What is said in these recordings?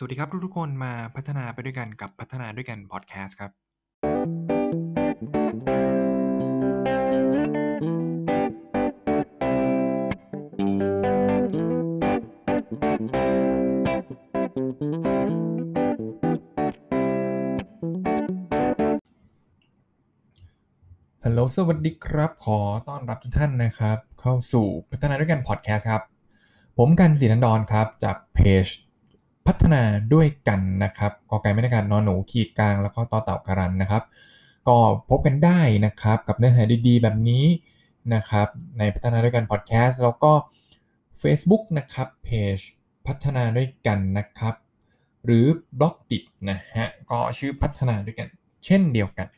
สวัสดีครับทุกๆคนมาพัฒนาไปด้วยกันกับพัฒนาด้วยกันพอดแคสต์ครับ ฮัลโหลสวัสดีครับ ขอต้อนรับทุกท่านนะครับ เข้าสู่พัฒนาด้วยกันพอดแคสต์ครับ ผมกันศรีนันดอนครับจากเพจ พัฒนาด้วยกันนะครับกอไก่ไม่ได้การนอนหนูขีดกลางแล้วก็ต่อเต่าการันนะครับ ก็พบกันได้นะครับกับเนื้อหาดีๆ แบบนี้นะครับในพัฒนาด้วยกันพอดแคสต์แล้วก็ Facebook นะครับเพจพัฒนาด้วยกันนะครับ หรือบล็อกดินะฮะก็ชื่อพัฒนาด้วยกัน เช่นเดียวกัน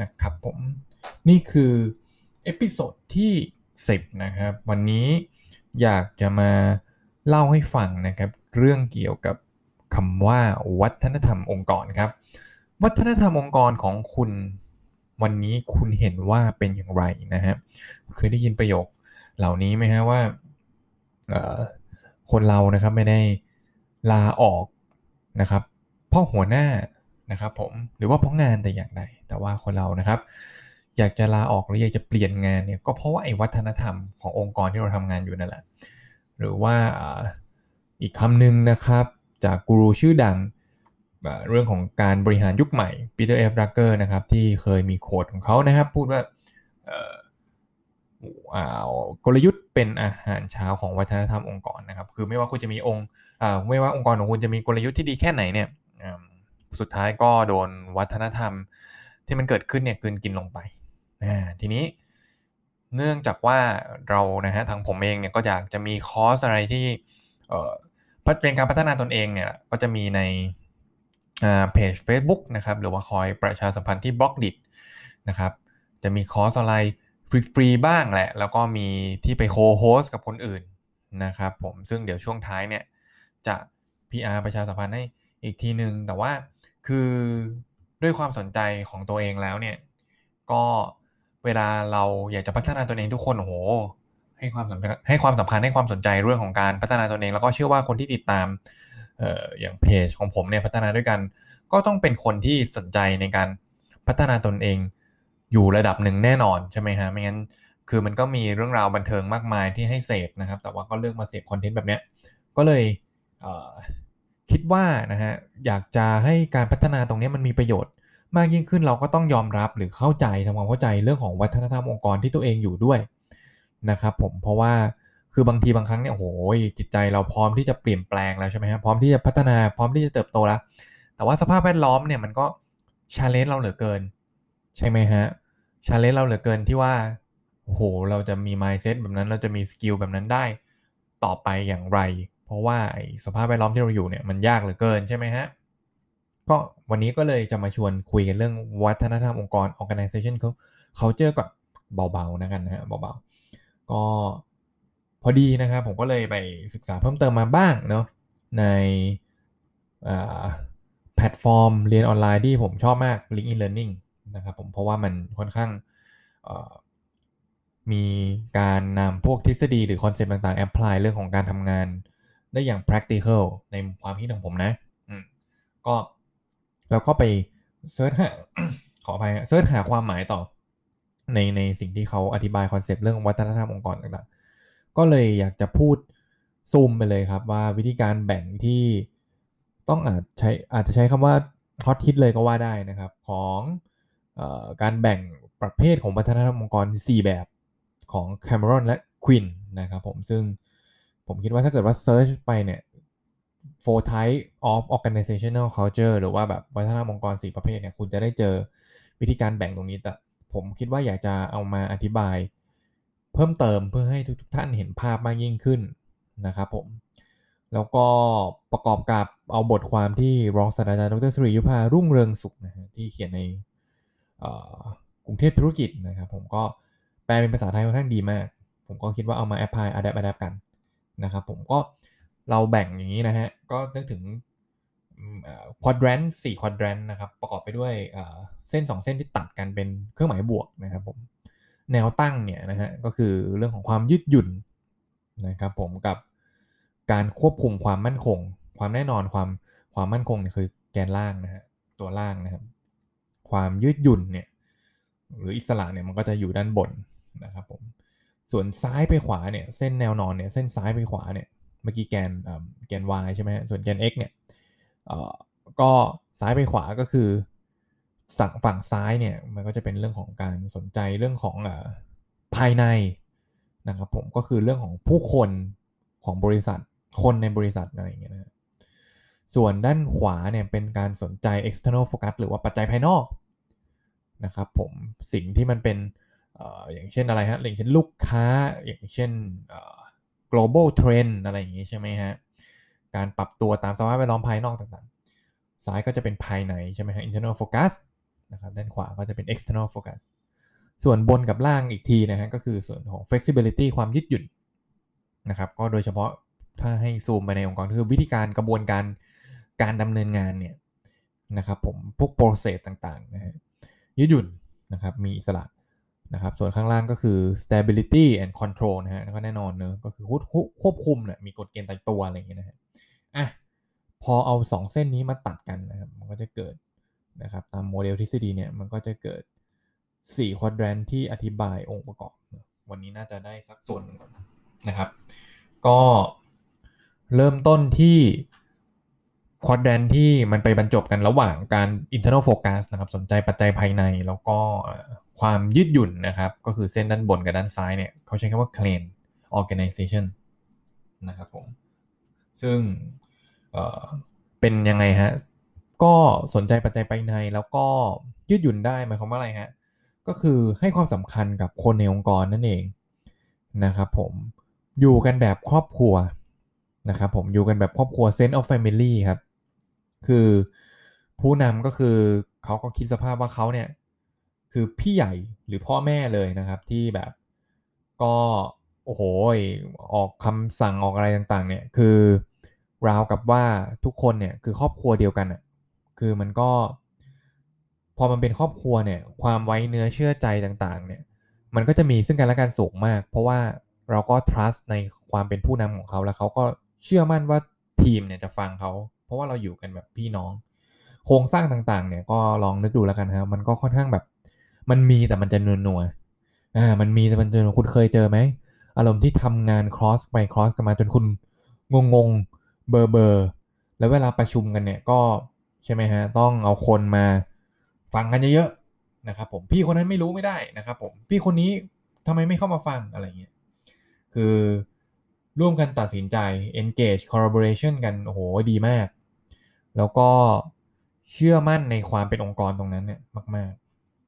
นะครับผมนี่คือepisode ที่10นะครับวันนี้อยากจะมาเล่าให้ฟังนะครับ เรื่องเกี่ยวกับคำว่าวัฒนธรรมองค์กรครับ วัฒนธรรมองค์กรของคุณวันนี้คุณเห็นว่าเป็นอย่างไรนะฮะเคยได้ยินประโยคเหล่านี้ไหมฮะว่าคนเรานะครับไม่ได้ลาออกนะครับเพราะหัวหน้านะครับผมหรือว่าเพราะงานแต่อย่างใดแต่ว่าคนเรานะครับ อยากจะลาออกหรืออยากจะเปลี่ยนงานเนี่ยก็เพราะว่าไอ้วัฒนธรรมขององค์กรที่เราทำงานอยู่นั่นแหละหรือว่า อีกคำหนึ่งนะครับ จากกูรูชื่อดังเรื่องของการบริหารยุคใหม่ปีเตอร์เอฟดรักเกอร์นะครับที่เคยมี quote ของเขานะครับ พูดว่ากลยุทธ์เป็นอาหารเช้าของวัฒนธรรมองค์กรนะครับ คือไม่ว่าคุณจะมีองค์ไม่ว่าองค์กรของคุณจะมีกลยุทธ์ที่ดีแค่ไหนเนี่ยสุดท้ายก็โดนวัฒนธรรมที่มันเกิดขึ้นเนี่ยกินกินลงไปทีนี้เนื่องจากว่าเรานะฮะทางผมเองเนี่ยก็อยากจะมีคอร์สอะไรที่ เป็นการพัฒนาตนเองเนี่ยก็จะมีในเพจ Facebook นะครับหรือว่าคอยประชาสัมพันธ์ที่ Blockdit นะครับจะมีคอร์สอะไรฟรีๆบ้างแหละ แล้วก็มีที่ไป co-host กับคนอื่นนะครับผมซึ่งเดี๋ยวช่วงท้ายเนี่ยจะ PR ประชาสัมพันธ์ให้อีกทีหนึ่งแต่ว่าคือด้วยความสนใจของตัวเองแล้วเนี่ยก็เวลาเราอยากจะพัฒนาตัวเองทุกคนโอ้โห ให้ความสำคัญให้ความสำคัญให้ความสนใจเรื่องของการพัฒนาตัวเอง แล้วก็เชื่อว่าคนที่ติดตามเอ่ออย่างเพจของผมเนี่ยพัฒนาด้วยกัน ก็ต้องเป็นคนที่สนใจในการพัฒนาตนเอง อยู่ระดับหนึ่งแน่นอนใช่ไหมฮะไม่งั้นคือมันก็มีเรื่องราวบันเทิงมากมายที่ให้เสพนะครับ แต่ว่าก็เลือกมาเสพคอนเทนต์แบบเนี้ยก็เลยคิดว่านะฮะอยากจะให้การพัฒนาตรงนี้มันมีประโยชน์มากยิ่งขึ้นเราก็ต้องยอมรับหรือเข้าใจทำความเข้าใจเรื่องของวัฒนธรรมองค์กรที่ตัวเองอยู่ด้วย นะครับผมเพราะว่าคือบางทีบางครั้งเนี่ยโอ้โหจิตใจเราพร้อมที่จะเปลี่ยนแปลงแล้วใช่ไหมครับพร้อมที่จะพัฒนาพร้อมที่จะเติบโตแล้ว แต่ว่าสภาพแวดล้อมเนี่ยมันก็ challenge เราเหลือเกิน ใช่ไหมฮะ challenge เราเหลือเกินที่ว่าโอ้โหเราจะมี mindset แบบนั้นเราจะมี skill แบบนั้นได้ต่อไปอย่างไร เพราะว่าสภาพแวดล้อมที่เราอยู่เนี่ยมันยากเหลือเกินใช่ไหมฮะก็วันนี้ก็เลยจะมาชวนคุยกันเรื่องวัฒนธรรมองค์กร organization เขาเขาเจอก่อนเบาๆนะกันนะฮะเบาๆ ก็พอดีนะครับผมก็เลยไปศึกษาเพิ่มเติมมาบ้างเนาะในแพลตฟอร์มเรียนออนไลน์ที่ผมชอบมาก LinkedIn Learning นะครับผมเพราะว่ามันค่อนข้างมีการนำพวกทฤษฎีหรือ concept ต่างๆ apply เรื่องของการทำงานได้อย่าง practical ในความคิดของผมนะก็แล้วก็ไป search หาขออภัย search หาความหมายต่อ ในในสิ่งที่เขาอธิบาย concept เรื่องวัฒนธรรมองค์กรต่างๆ ก็เลยอยากจะพูดซูมไปเลยครับว่าวิธีการแบ่งที่ต้องอาจใช้อาจจะใช้คำว่าฮอตฮิตเลยก็ว่าได้นะครับของออการแบ่งประเภทของวัฒนธรรมองค์กร 4 แบบของแคมเมรอนและควินนะครับผมซึ่งผมคิดว่าถ้าเกิดว่าเซิร์ชไปเนี่ย four type of organizational culture หรือว่าแบบวัฒนธรรมองค์กร 4 ประเภทเนี่ยคุณจะได้เจอวิธีการแบ่งตรงนี้แต่ ผมคิดว่าอยากจะเอามาอธิบาย เพิ่มเติมเพื่อให้ทุกท่านเห็นภาพมากยิ่งขึ้นนะครับผม แล้วก็ประกอบกับเอาบทความที่รองศาสตราจารย์ดรสุริยุพารุ่งเรืองสุขนะฮะที่เขียนในกรุงเทพธุรกิจนะครับ ผมก็แปลเป็นภาษาไทยค่อนข้างดีมาก ผมก็คิดว่าเอามา apply adapt adapt กันนะครับผมก็เราแบ่งอย่างนี้นะฮะ ก็นึกถึง quadrant สี่ quadrant นะครับ ประกอบไปด้วยเส้น 2 เส้นที่ตัดกันเป็นเครื่องหมายบวกนะครับผมแนวตั้งเนี่ยนะฮะก็คือเรื่องของความยืดหยุ่นนะครับผมกับการควบคุมความมั่นคง ความแน่นอนความความมั่นคงเนี่ยคือแกนล่างนะฮะตัวล่างนะครับ ความยืดหยุ่นเนี่ยหรืออิสระเนี่ยมันก็จะอยู่ด้านบนนะครับผมส่วนซ้ายไปขวาเนี่ยเส้นแนวนอนเนี่ยเส้นซ้ายไปขวาเนี่ยเมื่อกี้แกนแกน y ใช่ไหมส่วนแกน x เนี่ย ก็ซ้ายไปขวาก็คือสั่งฝั่งซ้ายเนี่ยมันก็จะเป็นเรื่องของการสนใจเรื่องของอภายในนะครับผมก็คือเรื่องของผู้คนของบริษัทคนในบริษัทอะไรอย่างเงี้ยนะส่วนด้านขวาเนี่ยเป็นการสนใจ external focus หรือว่าปัจจัยภายนอกนะครับผมสิ่งที่มันเป็นอย่างเช่นอะไรฮะอย่างเช่นลูกค้าอย่างเช่น global trend อะไรอย่างงี้ใช่ไหมฮะ การปรับตัวตามสภาพแวดล้อมภายนอกต่างๆ ซ้ายก็จะเป็นภายในใช่ไหมฮะ internal focus นะครับด้านขวาก็จะเป็น external focus ส่วนบนกับล่างอีกทีนะฮะก็คือส่วนของ flexibility ความยืดหยุ่นนะครับก็โดยเฉพาะถ้าให้ซูมไปในองค์กรคือวิธีการกระบวนการการดำเนินงานเนี่ยนะครับผมพวก process ต่างๆนะฮะยืดหยุ่นนะครับมีอิสระนะครับส่วนข้างล่างก็คือ stability and control นะฮะแล้วก็แน่นอนเนอะก็คือควบคุมเนี่ยมีกฎเกณฑ์ตายตัวอะไรอย่างเงี้ยนะฮะ พอเอา 2 เส้นนี้มาตัดกันนะครับมันก็จะเกิดนะครับตามโมเดลทฤษฎีเนี่ยมันก็จะเกิด4ควอดแรนที่อธิบายองค์ประกอบ วันนี้น่าจะได้สักส่วนหนึ่งก่อนนะครับ ก็เริ่มต้นที่ควอดแรนที่มันไปบรรจบกันระหว่างการ internal focus นะครับ สนใจปัจจัยภายในแล้วก็ความยืดหยุ่นนะครับ ก็คือเส้นด้านบนกับด้านซ้ายเนี่ยเขาใช้คำว่า clean organization นะครับผม ซึ่ง เเป็นยังไงฮะ ก็สนใจปัจจัยภายในแล้วก็ยืดหยุ่นได้หมายความว่าอะไรฮะ ก็คือให้ความสำคัญกับคนในองค์กรนั่นเองนะครับผมอยู่กันแบบครอบครัวนะครับผมอยู่กันแบบครอบครัว sense of family ครับ คือผู้นำก็คือเขาก็คิดสภาพว่าเขาเนี่ย คือพี่ใหญ่หรือพ่อแม่เลยนะครับที่แบบก็โอ้โหออกคำสั่งออกอะไรต่างๆ เนี่ยคือ ราวกับว่าทุกคนเนี่ยคือครอบครัวเดียวกันอะคือมันก็ พอมันเป็นครอบครัวเนี่ย ความไว้เนื้อเชื่อใจต่างๆ เนี่ย มันก็จะมีซึ่งกันและกันสูงมาก เพราะว่าเราก็ trust ในความเป็นผู้นำของเขาแล้วเขาก็เชื่อมั่นว่าทีมเนี่ยจะฟังเขา เพราะว่าเราอยู่กันแบบพี่น้อง โครงสร้างต่างๆ เนี่ยก็ลองนึกดูแล้วกันครับมันก็ค่อนข้างแบบ มันมีแต่มันจะนัวนัวอ่ามันมีแต่มันจะคุณเคยเจอไหมอารมณ์ที่ทำงาน cross ไป cross กันมาจนคุณงงง เบอร์เบอร์แล้วเวลาประชุมกันเนี่ยก็ใช่ไหมฮะต้องเอาคนมาฟังกันเยอะๆนะครับผมพี่คนนั้นไม่รู้ไม่ได้นะครับผมพี่คนนี้ทำไมไม่เข้ามาฟังอะไรเงี้ยคือร่วมกันตัดสินใจ engage collaboration กันโอ้โหดีมาก แล้วก็เชื่อมั่นในความเป็นองค์กรตรงนั้นเนี่ยมาก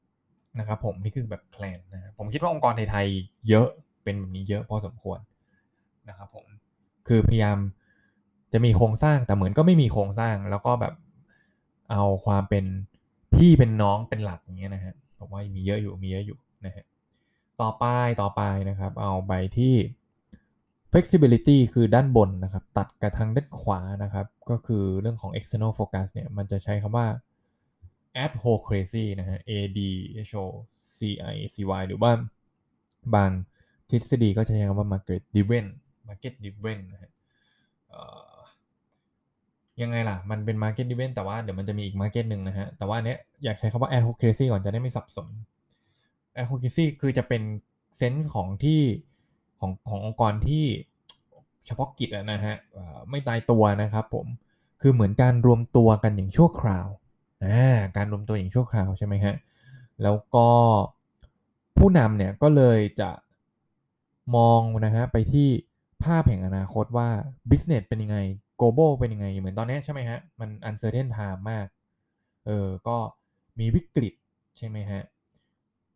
ๆ นะครับผมนี่คือแบบแพลนนะผมคิดว่าองค์กรไทยๆเยอะเป็นแบบนี้เยอะพอสมควรนะครับผมคือพยายาม จะมีโครงสร้างแต่เหมือนก็ไม่มีโครงสร้างแล้วก็แบบเอาความเป็นพี่เป็นน้องเป็นหลักอย่างเงี้ยนะฮะผมว่ามีเยอะอยู่มีเยอะอยู่นะฮะต่อไปต่อไปนะครับ เอาไปที่ flexibility คือด้านบนนะครับ ตัดกับทางด้านขวานะครับ ก็คือเรื่องของ external focus เนี่ย มันจะใช้คำว่า adhocracy นะฮะ a d h o c i c y หรือว่าบางทฤษฎีก็จะใช้คำว่า market driven market driven นะฮะ ยังไงล่ะ มันเป็น market driven แต่ว่าเดี๋ยวมันจะมีอีก market หนึ่งนะฮะ แต่ว่าเนี้ยอยากใช้คำว่า adhocracy ก่อนจะได้ไม่สับสน adhocracy คือจะเป็นเซนส์ของที่ของขององค์กรที่เฉพาะกิจนะฮะไม่ตายตัวนะครับผม คือเหมือนการรวมตัวกันอย่างชั่วคราวการรวมตัวอย่างชั่วคราวใช่ไหมฮะ แล้วก็ผู้นำเนี่ยก็เลยจะมองนะฮะไปที่ภาพแห่งอนาคตว่า business เป็นยังไง global เป็นยังไง เหมือนตอนนี้ใช่ไหมฮะ มัน uncertain time มาก เออ ก็มีวิกฤตใช่ไหมฮะ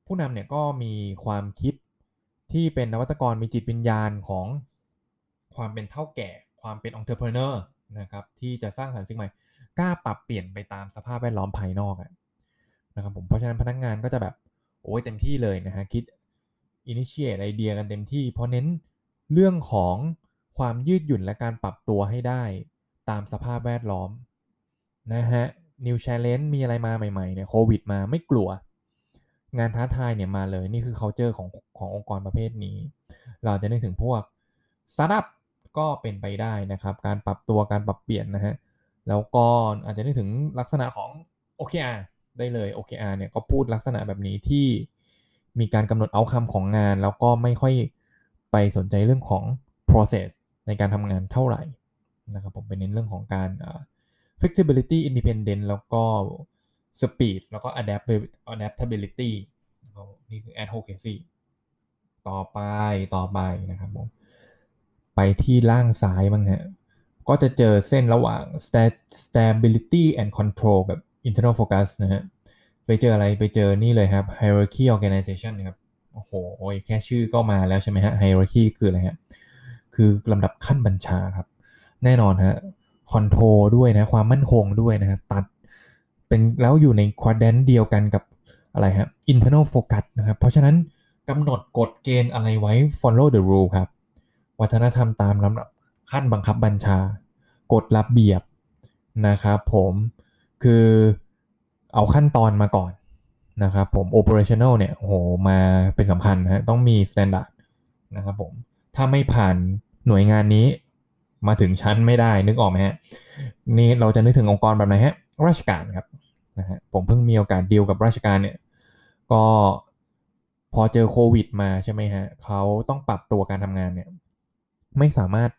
ผู้นำเนี่ยก็มีความคิดที่เป็นนวัตกรมีจิตวิญญาณของความเป็นเท่าแก่ ความเป็น entrepreneur นะครับ ที่จะสร้างสรรค์สิ่งใหม่ กล้าปรับเปลี่ยนไปตามสภาพแวดล้อมภายนอกนะครับผม เพราะฉะนั้นพนักงงานก็จะแบบโอ้ยเต็มที่เลยนะฮะ คิดอินิเชียตไอเดียกันเต็มที่ เพราะเน้นเรื่องของ ความยืดหยุ่นและการปรับตัวให้ได้ตามสภาพแวดล้อมนะฮะ New Challenge มีอะไรมาใหม่ๆเนี่ยโควิดมาไม่กลัว งานท้าทายเนี่ยมาเลยนี่คือ culture ของขององค์กรประเภทนี้ เราจะนึกถึงพวกสตาร์ทอัพก็เป็นไปได้นะครับ การปรับตัวการปรับเปลี่ยนนะฮะแล้วก็อาจจะนึกถึงลักษณะของ OKR ได้เลย OKR เนี่ยก็พูดลักษณะแบบนี้ที่มีการกำหนดเอาคำของงาน แล้วก็ไม่ค่อยไปสนใจเรื่องของ process ในการทำงานเท่าไหร่นะครับผมเป็นเน้นเรื่องของการ flexibility independent แล้วก็ speed แล้วก็ adaptability นี่คือ advocacy ต่อไปต่อไปนะครับผมไปที่ล่างซ้ายบ้างฮะก็จะเจอเส้นระหว่าง stability and control แบบ internal focus นะฮะไปเจออะไรไปเจอนี่เลยครับ hierarchy organization ครับโอ้โหแค่ชื่อก็มาแล้วใช่ไหมฮะ hierarchy คืออะไรฮะ คือลำดับขั้นบัญชาครับ แน่นอนฮะ control ด้วยนะความมั่นคงด้วยนะฮะตัดเป็นแล้วอยู่ใน quadrant เดียวกันกับอะไรฮะ internal focus นะครับ เพราะฉะนั้นกำหนดกฎเกณฑ์อะไรไว้ follow the rule ครับ วัฒนธรรมตามลำดับขั้นบังคับบัญชา กฎระเบียบนะครับผมคือเอาขั้นตอนมาก่อนนะครับผม operational เนี่ยโหมาเป็นสำคัญนะต้องมี standard นะครับผม ถ้าไม่ผ่าน หน่วยงานนี้มาถึงชั้นไม่ได้นึกออกไหมฮะนี่เราจะนึกถึงองค์กรแบบไหนฮะราชการครับนะฮะผมเพิ่งมีโอกาสดีลกับราชการเนี่ยก็พอเจอโควิดมาใช่ไหมฮะเขาต้องปรับตัวการทำงานเนี่ยไม่สามารถ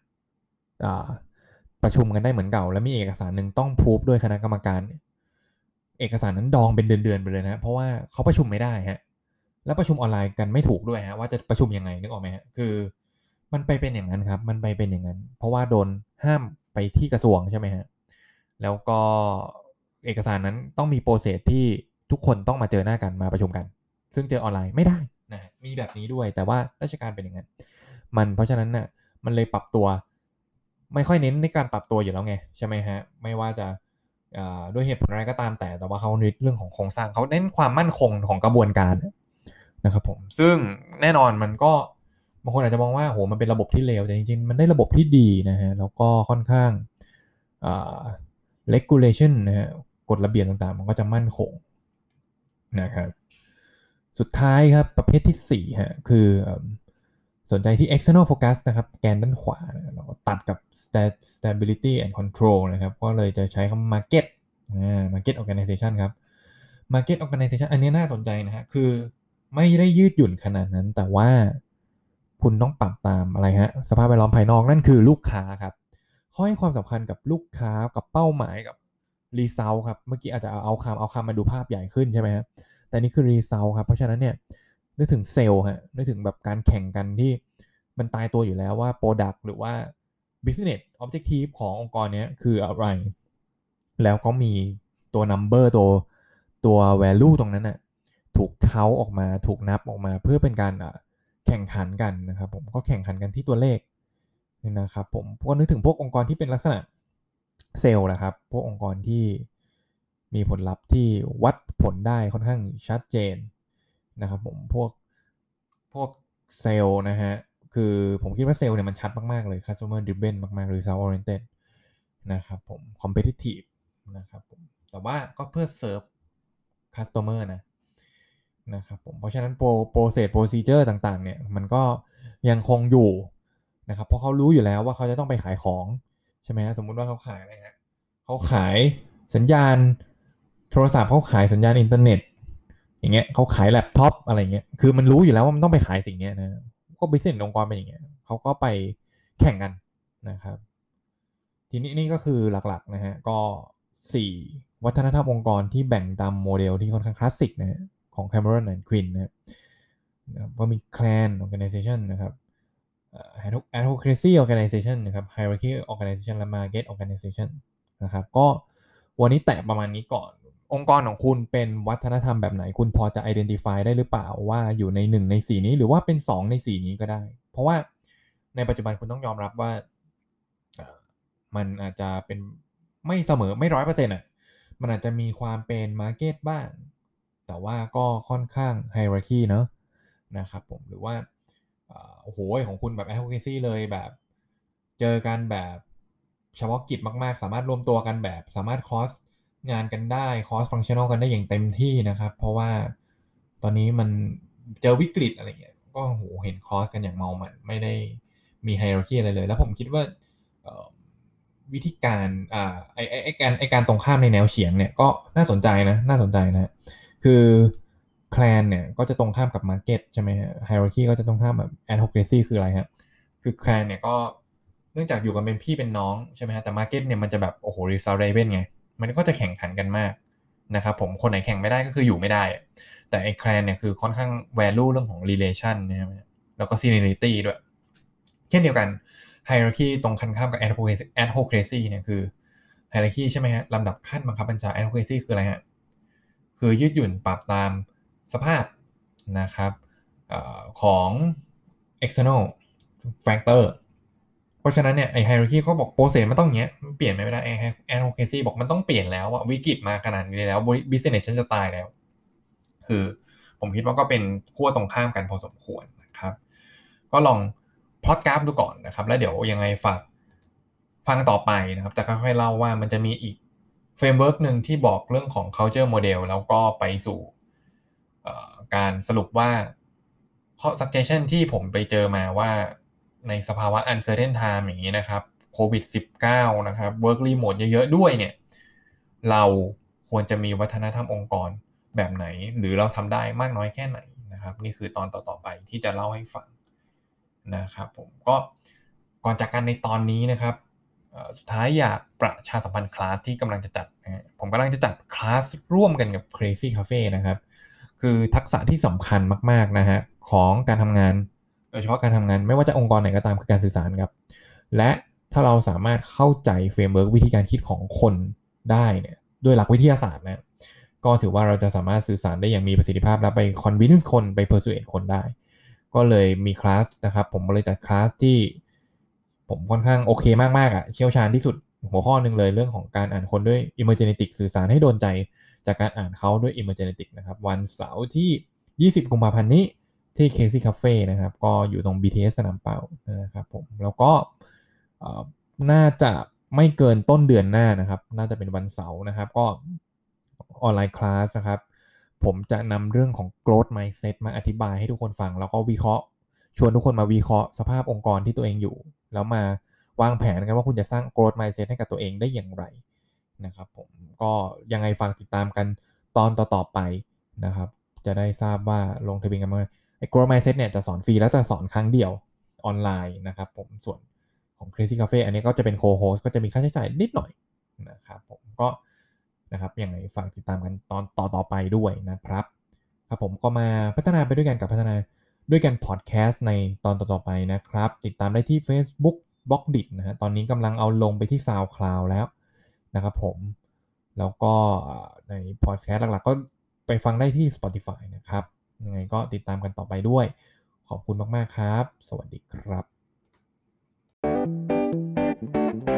ประชุมกันได้เหมือนเก่า แล้วมีเอกสารหนึ่งต้องพูบด้วยคณะกรรมการ เอกสารนั้นดองเป็นเดือนๆไปเลยนะเพราะว่าเขาประชุมไม่ได้ฮะแล้วประชุมออนไลน์กันไม่ถูกด้วยฮะว่าจะประชุมยังไงนึกออกไหมฮะคือ มันไปเป็นอย่างนั้นครับ มันไปเป็นอย่างนั้น เพราะว่าโดนห้ามไปที่กระทรวงใช่ไหมฮะ แล้วก็เอกสารนั้นต้องมีโปรเซสที่ทุกคนต้องมาเจอหน้ากันมาประชุมกัน ซึ่งเจอออนไลน์ไม่ได้นะมีแบบนี้ด้วย แต่ว่าราชการเป็นอย่างนั้น มันเพราะฉะนั้นน่ะ มันเลยปรับตัว ไม่ค่อยเน้นในการปรับตัวอยู่แล้วไงใช่ไหมฮะ ไม่ว่าจะด้วยเหตุผลอะไรก็ตามแต่ แต่ว่าเขาเน้นเรื่องของโครงสร้างเขาเน้นความมั่นคงของกระบวนการนะครับผม ซึ่งแน่นอนมันก็างคนอาจจะมองว่าโหมันเป็นระบบที่เลวแต่จริงๆ มันได้ระบบที่ดีนะฮะแล้วก็ค่อนข้างอ่า regulation นะฮะกฎระเบียบต่างๆ มันก็จะมั่นคงนะครับสุดท้ายครับประเภทที่4ฮะคือสนใจที่ external focus นะครับ แกนด้านขวาเราก็ตัดกับ stability and control นะครับ ก็เลยจะใช้คำ market market organization ครับ market organization อันนี้น่าสนใจนะฮะ คือไม่ได้ยืดหยุ่นขนาดนั้น แต่ว่า คุณต้องปรับตามอะไรฮะสภาพแวดล้อมภายนอกนั่นคือลูกค้าครับเขาให้ความสำคัญกับลูกค้ากับเป้าหมายกับ result ครับเมื่อกี้อาจจะเอาคำเอาคำมาดูภาพใหญ่ขึ้นใช่ไหมฮะแต่นี่คือ result ครับเพราะฉะนั้นเนี่ยนึกถึงเซลล์ฮะนึกถึงแบบการแข่งกันที่มันตายตัวอยู่แล้วว่า Product หรือว่า Business Objective ขององค์กรนี้คืออะไร แล้วก็มีตัว Number ตัวตัว Value ตรงนั้นน่ะถูกเท้าออกมาถูกนับออกมาเพื่อเป็นการ แข่งขันกันนะครับผมก็แข่งขันกันที่ตัวเลขนะครับผมก็นึกถึงพวกองค์กรที่เป็นลักษณะเซลล์นะครับ พวกองค์กรที่มีผลลัพธ์ที่วัดผลได้ค่อนข้างชัดเจนนะครับผมพวกพวกเซลล์นะฮะคือผมคิดว่าเซลล์เนี่ยมันชัดมาก ๆ เลย customer driven มากๆ result oriented นะครับผม competitive นะครับผมแต่ว่าก็เพื่อ serve customer นะ นะครับผมเพราะฉะนั้นโปร process procedure ต่างๆเนี่ยมันก็ยังคงอยู่นะครับเพราะเขารู้อยู่แล้วว่าเขาจะต้องไปขายของใช่ไหมฮะสมมุติว่าเขาขายอะไรฮะเขาขายสัญญาณโทรศัพท์เขาขายสัญญาณอินเทอร์เน็ต อย่างเงี้ยเขาขายแล็ปท็อปอะไรเงี้ยคือมันรู้อยู่แล้วว่ามันต้องไปขายสิ่งเนี้ยนะก็ business องค์กรเป็นอย่างเงี้ยเขาก็ไปแข่งกันนะครับ ทีนี้นี่ก็คือหลักๆนะฮะก็ 4 วัฒนธรรมองค์กรที่แบ่งตามโมเดลที่ค่อนข้างคลาสสิกนะฮะ ของ Cameron and Quinn นะครับก็มี Clan Organization นะครับ Advocacy Organization นะครับ Hierarchy Organization และ Market Organization นะครับ ก็วันนี้แตะประมาณนี้ก่อน องค์กรของคุณเป็นวัฒนธรรมแบบไหน คุณพอจะ identify ได้หรือเปล่าว่าอยู่ใน 1 ใน 4 นี้หรือว่าเป็น 2 ใน 4 นี้ก็ได้ เพราะว่าในปัจจุบันคุณต้องยอมรับว่ามันอาจจะเป็นไม่เสมอไม่ร้อยเปอร์เซ็นต์อะ มันอาจจะมีความเป็น market บ้าง แต่ว่าก็ค่อนข้างไฮรักีเนาะนะครับผมหรือว่าโอ้โหของคุณแบบ advocacy เลยแบบเจอกันแบบเฉพาะกิจมาก ๆ สามารถรวมตัวกันแบบสามารถคอสงานกันได้คอสฟังชั่นอลกันได้อย่างเต็มที่นะครับ เพราะว่าตอนนี้มันเจอวิกฤตอะไรเงี้ยก็โหเห็นคอสกันอย่างเมามันไม่ได้มี hierarchy อะไรเลย แล้วผมคิดว่าวิธีการอ่าไอไอไอการไอการตรงข้ามในแนวเฉียงเนี่ยก็น่าสนใจนะน่าสนใจนะ คือ clan เนี่ยก็จะตรงข้ามกับ market ใช่ไหมฮะ hierarchy ก็จะตรงข้ามแบบ adhocracy คืออะไรฮะคือ clan เนี่ยก็เนื่องจากอยู่กันเป็นพี่เป็นน้องใช่ไหมฮะแต่ market เนี่ยมันจะแบบโอ้โห result driven ไง มันก็จะแข่งขันกันมากนะครับผมคนไหนแข่งไม่ได้ก็คืออยู่ไม่ได้ แต่ไอ้ clan เนี่ยคือค่อนข้าง value เรื่องของ relation นะครับแล้วก็ seniority ด้วย เช่นเดียวกัน hierarchy ตรงคันข้ามกับ adhocracy เนี่ยคือ hierarchy ใช่ไหมฮะลำดับขั้นบังคับบัญชา adhocracy คืออะไรฮะ คือยืดหยุ่นปรับตามสภาพนะครับอของ external factor เพราะฉะนั้นเนี่ยไอ้ hierarchy ก็บอกโปรเซสมันต้องเงี้ยเปลี่ยนไม่ได้ไอ้ advocacy บอกมันต้องเปลี่ยนแล้วอะวิกฤตมาขนาดนี้แล้ว business ฉันจะตายแล้ว คือผมคิดว่าก็เป็นขั้วตรงข้ามกันพอสมควรนะครับ ก็ลองพลอตกราฟดูก่อนนะครับ แล้วเดี๋ยวยังไงฝากฟังต่อไปนะครับจะค่อยๆเล่าว่ามันจะมีอีก เฟรมเวิร์กหนึ่งที่บอกเรื่องของ culture model แล้วก็ไปสู่การสรุปว่าข้อ suggestion ที่ผมไปเจอมาว่าในสภาวะ uncertain time อย่างนี้นะครับโควิด -19 นะครับ work remote เยอะๆด้วยเนี่ย เราควรจะมีวัฒนธรรมองค์กรแบบไหน หรือเราทำได้มากน้อยแค่ไหนนะครับ นี่คือตอนต่อๆไปที่จะเล่าให้ฟังนะครับผมก็ก่อนจากกันในตอนนี้นะครับ สุดท้ายอยากประชาสัมพันธ์คลาสที่กำลังจะจัดผมกำลังจะจัดคลาสร่วมกันกับ Crazy Cafe นะครับ คือทักษะที่สำคัญมากๆนะฮะของการทำงานโดยเฉพาะการทำงานไม่ว่าจะองค์กรไหนก็ตามคือการสื่อสารครับ และถ้าเราสามารถเข้าใจ framework วิธีการคิดของคนได้เนี่ยด้วยหลักวิทยาศาสตร์นะก็ถือว่าเราจะสามารถสื่อสารได้อย่างมีประสิทธิภาพและไป convince คนไป persuade คนได้ ก็เลยมีคลาสนะครับผมเลยจัดคลาสที่ ผมค่อนข้างโอเคมากๆอะ่ะเชี่ยวชาญที่สุดหัวข้อหนึ่งเลยเรื่องของการอ่านคนด้วย Emergenetic สื่อสารให้โดนใจจากการอ่านเขาด้วย Emergenetic นะครับวันเสาร์ที่ 20 กุมภาพันธ์นี้ที่เคซี่คาเฟ่นะครับ ก็อยู่ตรง BTS สนามเป้านะครับผมแล้วก็น่าจะไม่เกินต้นเดือนหน้านะครับ น่าจะเป็นวันเสาร์นะครับ ก็ออนไลน์คลาสนะครับ ผมจะนำเรื่องของ growth mindset มาอธิบายให้ทุกคนฟัง แล้วก็วิเคราะห์ ชวนทุกคนมาวิเคราะห์สภาพองค์กรที่ตัวเองอยู่ แล้วมาวางแผนกันว่าคุณจะสร้าง growth mindset ให้กับตัวเองได้อย่างไรนะครับผมก็ยังไงฟังติดตามกันตอนต่อๆไปนะครับ จะได้ทราบว่าลงทะเบียนกันเมาไอ้ Grow Mindset เนี่ยจะสอนฟรีแล้วจะสอนครั้งเดียวออนไลน์นะครับผมส่วนของ Crazy Cafe อันนี้ก็จะเป็นโคโฮสก็จะมีค่าใช้จ่ายนิดหน่อยนะครับผมก็นะครับยังไงฝากติดตามกันตอนต่อต่อไปด้วยนะครับครับผมก็มาพัฒนาไปด้วยกันกับพัฒนา ด้วยกันพอดแคสต์ในตอนต่อๆไปนะครับ ติดตามได้ที่ Facebook บล็อกดินะฮะตอนนี้กำลังเอาลงไปที่ SoundCloud แล้วนะครับผม แล้วก็ในพอดแคสต์หลักๆ ก็ไปฟังได้ที่ Spotify นะครับ ยังไงก็ติดตามกันต่อไปด้วย ขอบคุณมาก ๆ ครับ สวัสดีครับ thank you